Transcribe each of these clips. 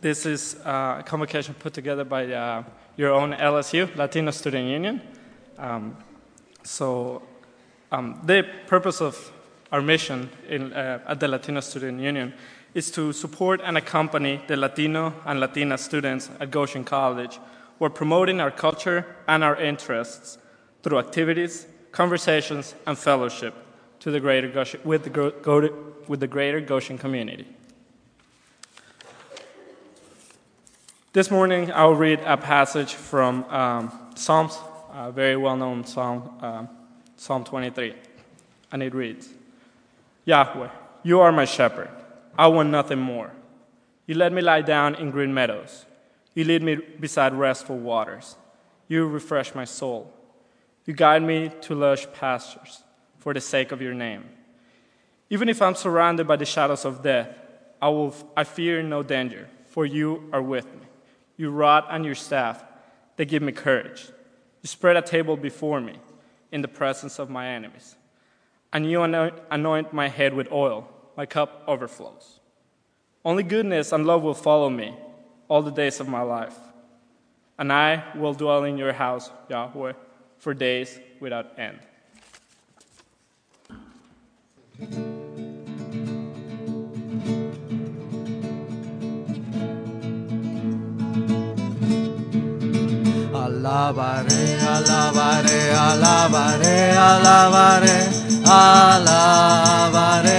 this is a convocation put together by uh, your own LSU, Latino Student Union. Um, so, um, the purpose of our mission in, uh, at the Latino Student Union is to support and accompany the Latino and Latina students at Goshen College. We're promoting our culture and our interests through activities, conversations, and fellowship to the greater Goshen, with, the, with the greater Goshen community. This morning, I'll read a passage from um, Psalms, a very well known Psalm, uh, Psalm 23. And it reads Yahweh, you are my shepherd. I want nothing more. You let me lie down in green meadows. You lead me beside restful waters. You refresh my soul. You guide me to lush pastures for the sake of your name. Even if I'm surrounded by the shadows of death, I, will, I fear no danger, for you are with me your rod and your staff, they give me courage. You spread a table before me in the presence of my enemies. And you anoint my head with oil, my cup overflows. Only goodness and love will follow me all the days of my life. And I will dwell in your house, Yahweh, for days without end. Alabaré, alabaré, alabaré, alabaré, alabaré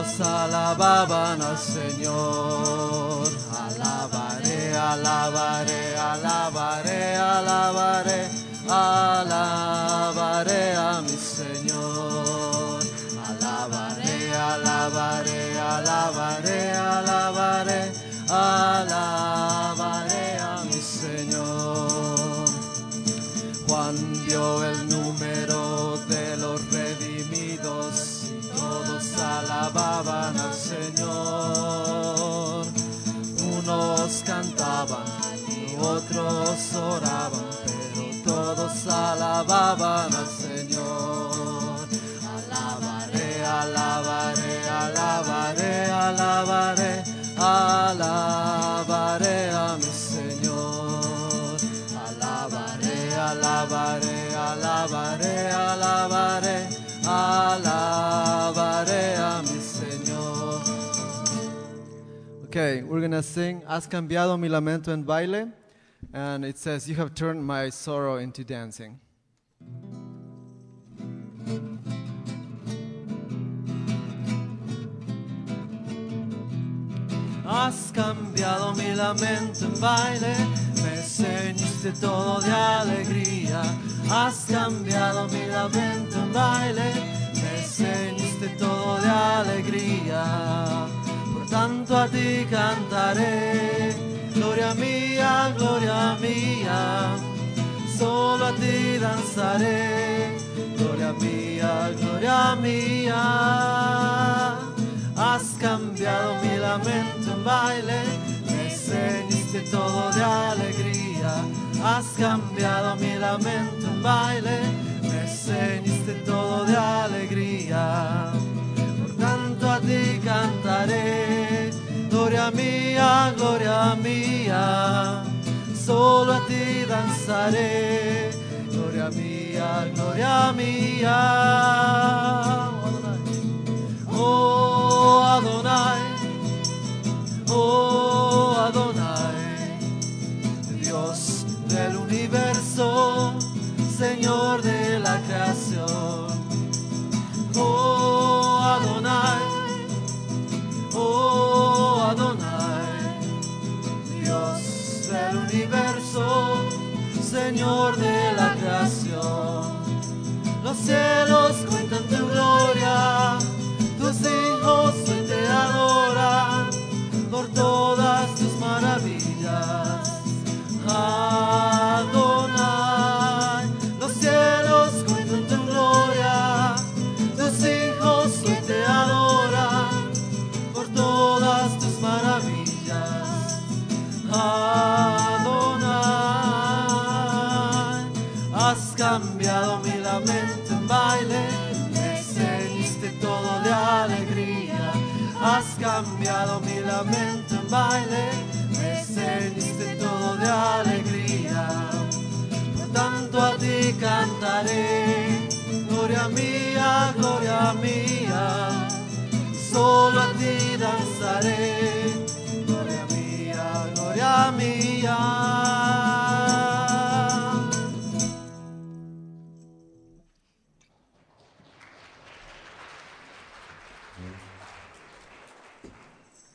todos alababan al Señor. Alabaré, alabaré, alabaré, alabaré, alabaré al Señor. Alabaré, alabaré, alabaré, alabaré, alabaré a mi Señor. Alabaré, alabaré, alabaré, alabaré, alabaré a mi Señor. Okay, we're gonna sing Has cambiado mi lamento en baile. And it says, You have turned my sorrow into dancing. Has cambiado mi lamento en baile, me ceñiste todo de alegría. Has cambiado mi lamento en baile, me ceñiste todo de alegría. Por tanto a ti cantaré, gloria mía, gloria mía. Solo a ti danzaré, gloria mía, gloria mía. Has cambiado mi lamento baile, me ceñiste todo de alegría. Has cambiado mi lamento en baile, me ceñiste todo de alegría. Por tanto a ti cantaré, gloria mía, gloria mía. Solo a ti danzaré, gloria mía, gloria mía. Oh Señor de la creación. Los cielos cuentan tu gloria tus hijos hoy te adoran por todas ti danzaré, gloria mía, gloria mía.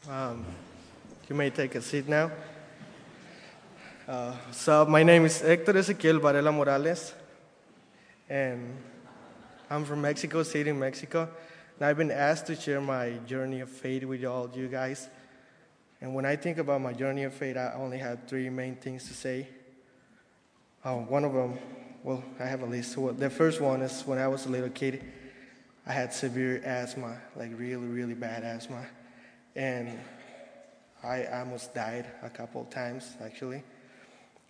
Um, you may take a seat now. Uh, so, my name is Hector Ezequiel Varela Morales, and I'm from Mexico City, Mexico. I've been asked to share my journey of faith with all you guys. And when I think about my journey of faith, I only have three main things to say. Uh, one of them, well, I have a list. So the first one is when I was a little kid, I had severe asthma, like really, really bad asthma and I almost died a couple of times actually.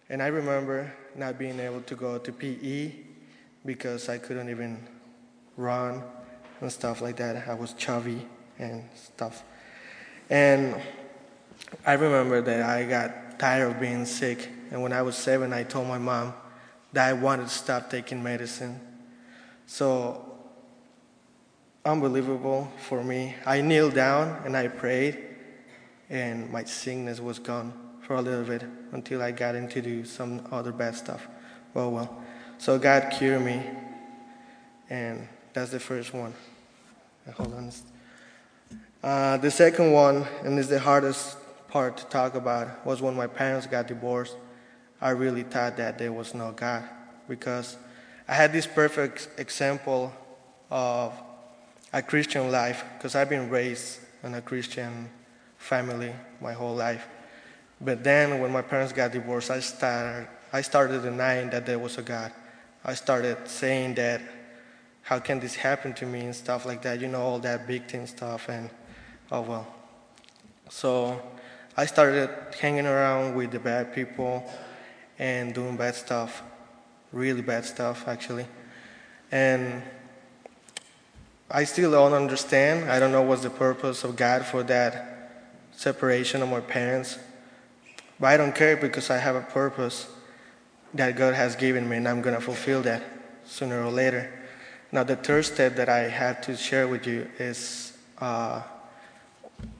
And I remember not being able to go to PE because I couldn't even run and stuff like that. I was chubby and stuff. And I remember that I got tired of being sick. And when I was seven, I told my mom that I wanted to stop taking medicine. So unbelievable for me. I kneeled down and I prayed, and my sickness was gone for a little bit until I got into do some other bad stuff. Well, well. So God cured me, and that's the first one. Hold on. Uh, the second one, and is the hardest part to talk about, was when my parents got divorced. I really thought that there was no God because I had this perfect example of a Christian life because I've been raised in a Christian family my whole life. But then when my parents got divorced, I started, I started denying that there was a God. I started saying that, how can this happen to me and stuff like that, you know, all that victim stuff and, oh well. So I started hanging around with the bad people and doing bad stuff, really bad stuff actually. And I still don't understand. I don't know what's the purpose of God for that separation of my parents. But I don't care because I have a purpose that God has given me, and I'm going to fulfill that sooner or later. Now, the third step that I have to share with you is uh,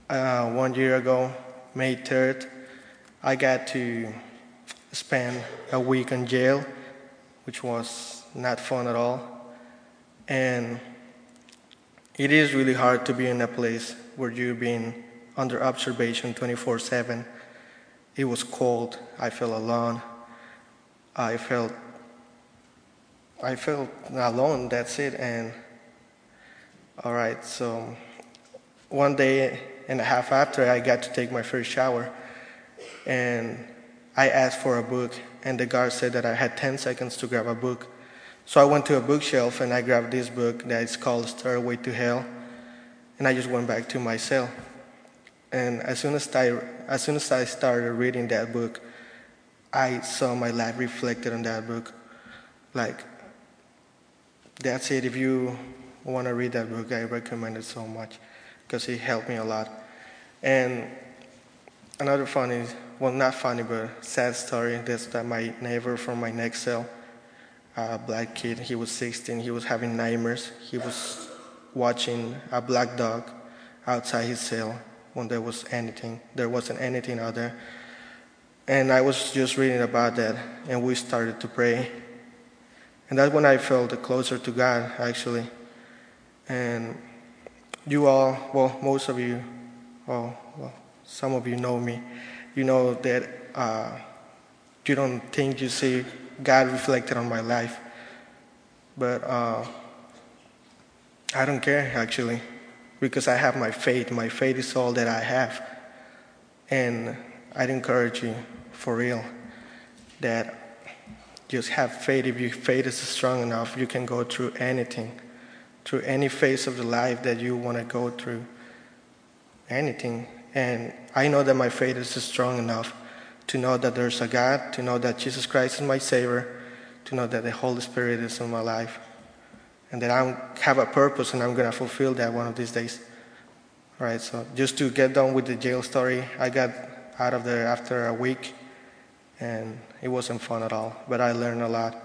uh, one year ago, May 3rd, I got to spend a week in jail, which was not fun at all. And it is really hard to be in a place where you've been under observation 24 7. It was cold. I felt alone. I felt I felt alone. That's it. And all right, so one day and a half after, I got to take my first shower, and I asked for a book, and the guard said that I had 10 seconds to grab a book. So I went to a bookshelf and I grabbed this book that is called Stairway to Hell, and I just went back to my cell. And as soon as I, as soon as I started reading that book, I saw my life reflected in that book. Like, that's it. If you want to read that book, I recommend it so much because it helped me a lot. And another funny, well, not funny, but sad story. That's that my neighbor from my next cell a black kid. He was 16. He was having nightmares. He was watching a black dog outside his cell when there was anything. There wasn't anything out there. And I was just reading about that, and we started to pray. And that's when I felt closer to God, actually. And you all, well, most of you, well, well some of you know me. You know that uh, you don't think you see God reflected on my life. But uh, I don't care actually, because I have my faith. My faith is all that I have. And I'd encourage you, for real, that just have faith. If your faith is strong enough, you can go through anything, through any phase of the life that you want to go through. Anything. And I know that my faith is strong enough to know that there's a God, to know that Jesus Christ is my Savior, to know that the Holy Spirit is in my life, and that I have a purpose and I'm going to fulfill that one of these days. Right, so just to get done with the jail story, I got out of there after a week, and it wasn't fun at all, but I learned a lot.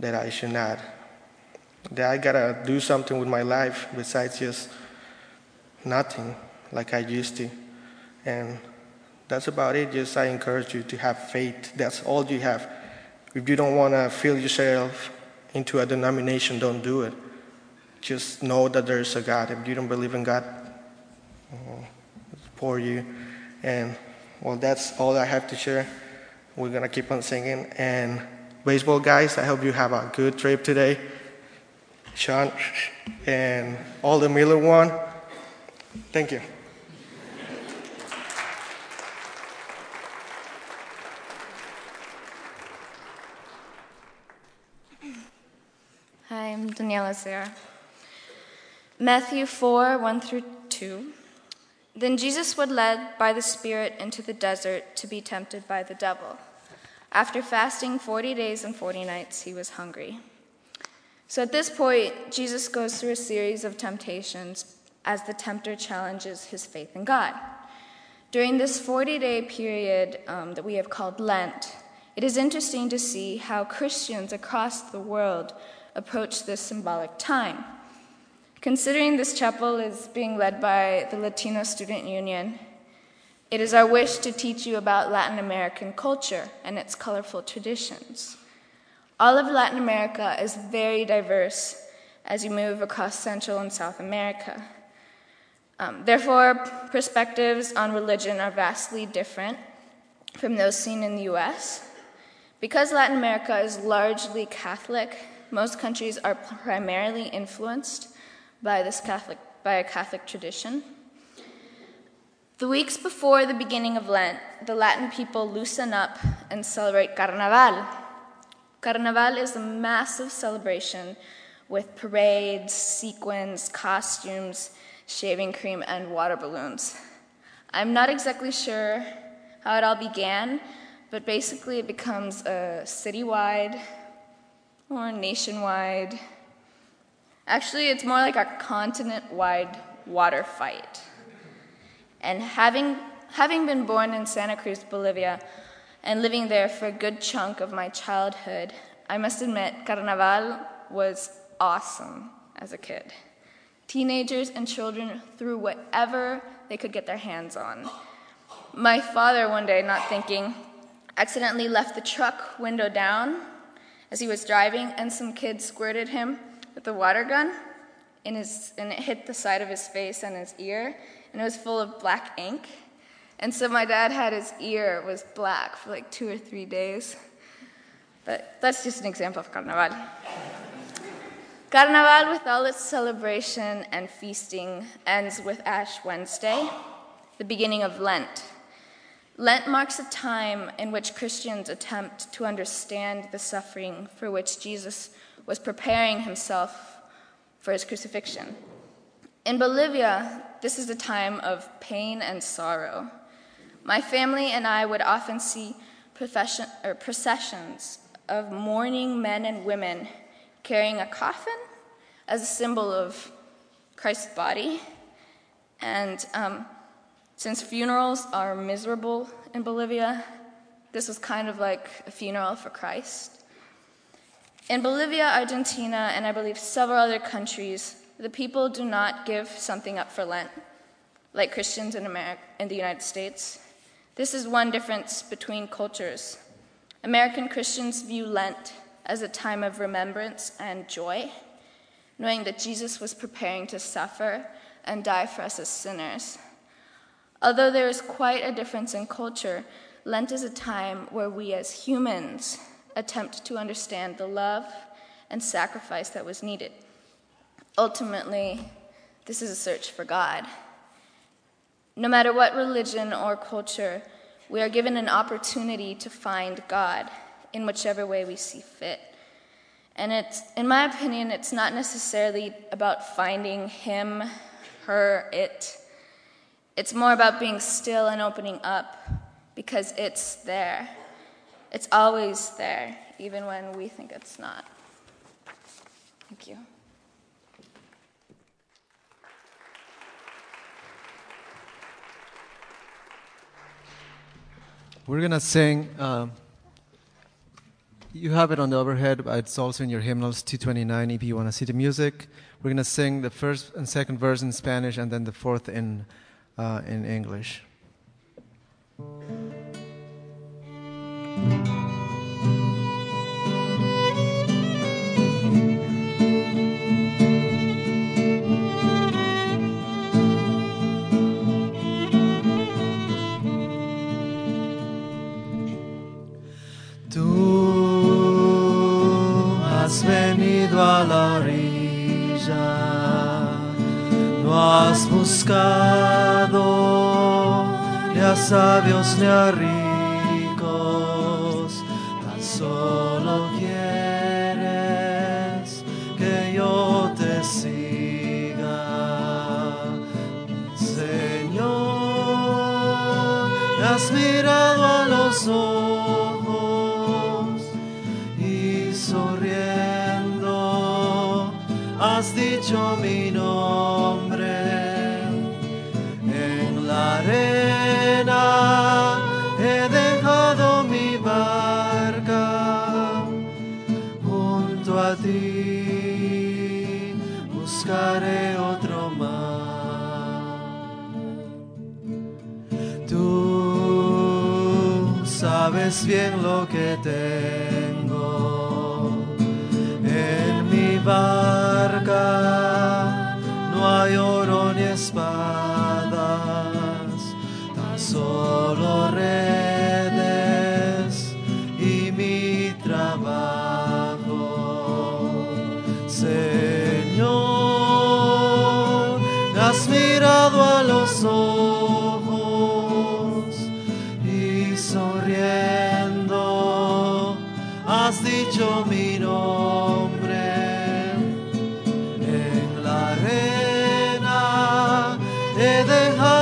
that I should not. That I gotta do something with my life besides just nothing like I used to. And that's about it. Just I encourage you to have faith. That's all you have. If you don't want to fill yourself into a denomination, don't do it. Just know that there's a God. If you don't believe in God, mm, for you. And well, that's all I have to share. We're gonna keep on singing. And baseball guys, I hope you have a good trip today. Sean and all the Miller one. Thank you. Hi, I'm Daniela Serra. Matthew 4 1 through 2. Then Jesus was led by the Spirit into the desert to be tempted by the devil. After fasting 40 days and 40 nights, he was hungry. So at this point, Jesus goes through a series of temptations as the tempter challenges his faith in God. During this 40 day period um, that we have called Lent, it is interesting to see how Christians across the world approach this symbolic time. Considering this chapel is being led by the Latino Student Union, it is our wish to teach you about Latin American culture and its colorful traditions. All of Latin America is very diverse as you move across Central and South America. Um, therefore, perspectives on religion are vastly different from those seen in the US. Because Latin America is largely Catholic, most countries are primarily influenced by, this Catholic, by a Catholic tradition. The weeks before the beginning of Lent, the Latin people loosen up and celebrate Carnaval. Carnaval is a massive celebration with parades, sequins, costumes, shaving cream, and water balloons. I'm not exactly sure how it all began, but basically it becomes a citywide or nationwide. Actually, it's more like a continent wide water fight. And having, having been born in Santa Cruz, Bolivia, and living there for a good chunk of my childhood, I must admit, Carnaval was awesome as a kid. Teenagers and children threw whatever they could get their hands on. My father, one day, not thinking, accidentally left the truck window down as he was driving, and some kids squirted him with a water gun, his, and it hit the side of his face and his ear, and it was full of black ink. And so my dad had his ear was black for like two or three days. But that's just an example of Carnaval. Carnaval, with all its celebration and feasting, ends with Ash Wednesday, the beginning of Lent. Lent marks a time in which Christians attempt to understand the suffering for which Jesus was preparing himself for his crucifixion. In Bolivia, this is a time of pain and sorrow. My family and I would often see processions of mourning men and women carrying a coffin as a symbol of Christ's body. And um, since funerals are miserable in Bolivia, this was kind of like a funeral for Christ. In Bolivia, Argentina, and I believe several other countries, the people do not give something up for Lent, like Christians in, America, in the United States. This is one difference between cultures. American Christians view Lent as a time of remembrance and joy, knowing that Jesus was preparing to suffer and die for us as sinners. Although there is quite a difference in culture, Lent is a time where we as humans attempt to understand the love and sacrifice that was needed. Ultimately, this is a search for God. No matter what religion or culture, we are given an opportunity to find God in whichever way we see fit. And it's, in my opinion, it's not necessarily about finding him, her, it. It's more about being still and opening up because it's there. It's always there, even when we think it's not. Thank you. We're going to sing. Um, You have it on the overhead, but it's also in your hymnals 229 if you want to see the music. We're going to sing the first and second verse in Spanish and then the fourth in, uh, in English. Has buscado ni a sabios ni a sabes bien lo que tengo en mi barca. No hay oro ni espadas, arena he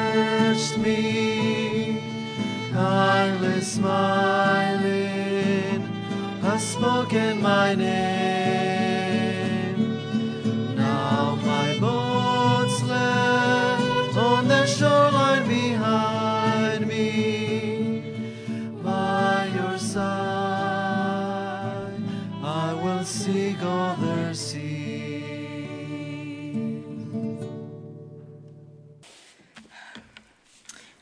searched me, kindly smiling, has spoken my name.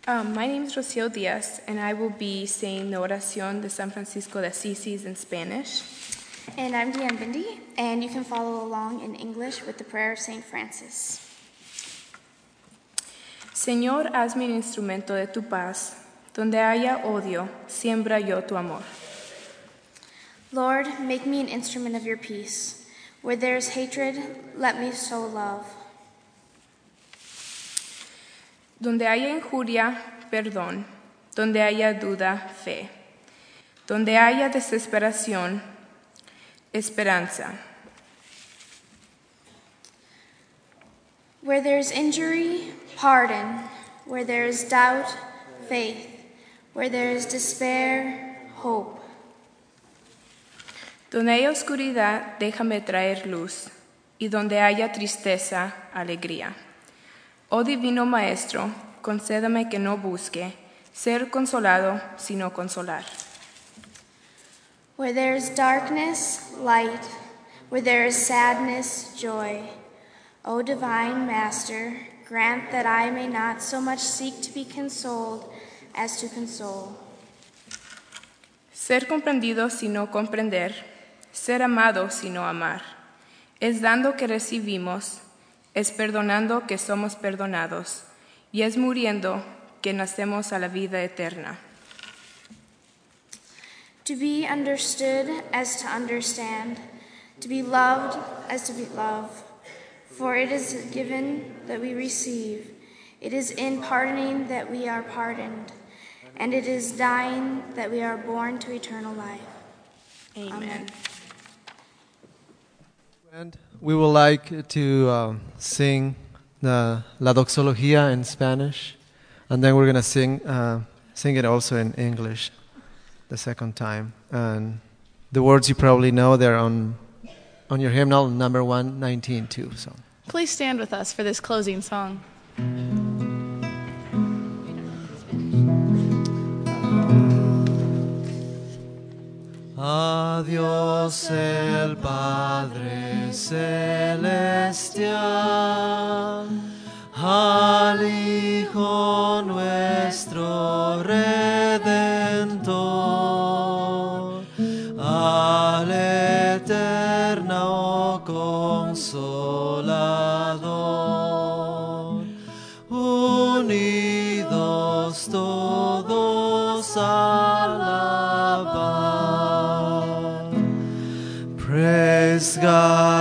Um, my name is Rocio Diaz, and I will be saying the Oración de San Francisco de Assisi in Spanish. And I'm Deanne Bindi, and you can follow along in English with the prayer of St. Francis. Señor, hazme un instrumento de tu paz. Donde haya odio, siembra yo tu amor. Lord, make me an instrument of your peace. Where there is hatred, let me sow love. Donde haya injuria, perdón. Donde haya duda, fe. Donde haya desesperación, esperanza. Where there is injury, pardon. Where there is doubt, faith. Where there is despair, hope. Donde haya oscuridad, déjame traer luz. Y donde haya tristeza, alegría. Oh Divino Maestro, concédame que no busque ser consolado, sino consolar. Where there is darkness, light. Where there is sadness, joy. O divine Master, grant that I may not so much seek to be consoled as to console. Ser comprendido, sino comprender. Ser amado, sino amar. Es dando que recibimos, es perdonando que somos perdonados, y es muriendo que nacemos a la vida eterna. To be understood as to understand, to be loved as to be loved, For it is given that we receive, it is in pardoning that we are pardoned, and it is dying that we are born to eternal life. Amen. And we would like to um, sing the La Doxología in Spanish, and then we're going to sing, uh, sing it also in English the second time. And the words you probably know, they're on, on your hymnal, number 119 too. So. Please stand with us for this closing song. Adiós el Padre Celestial, al Hijo nuestro Redentor,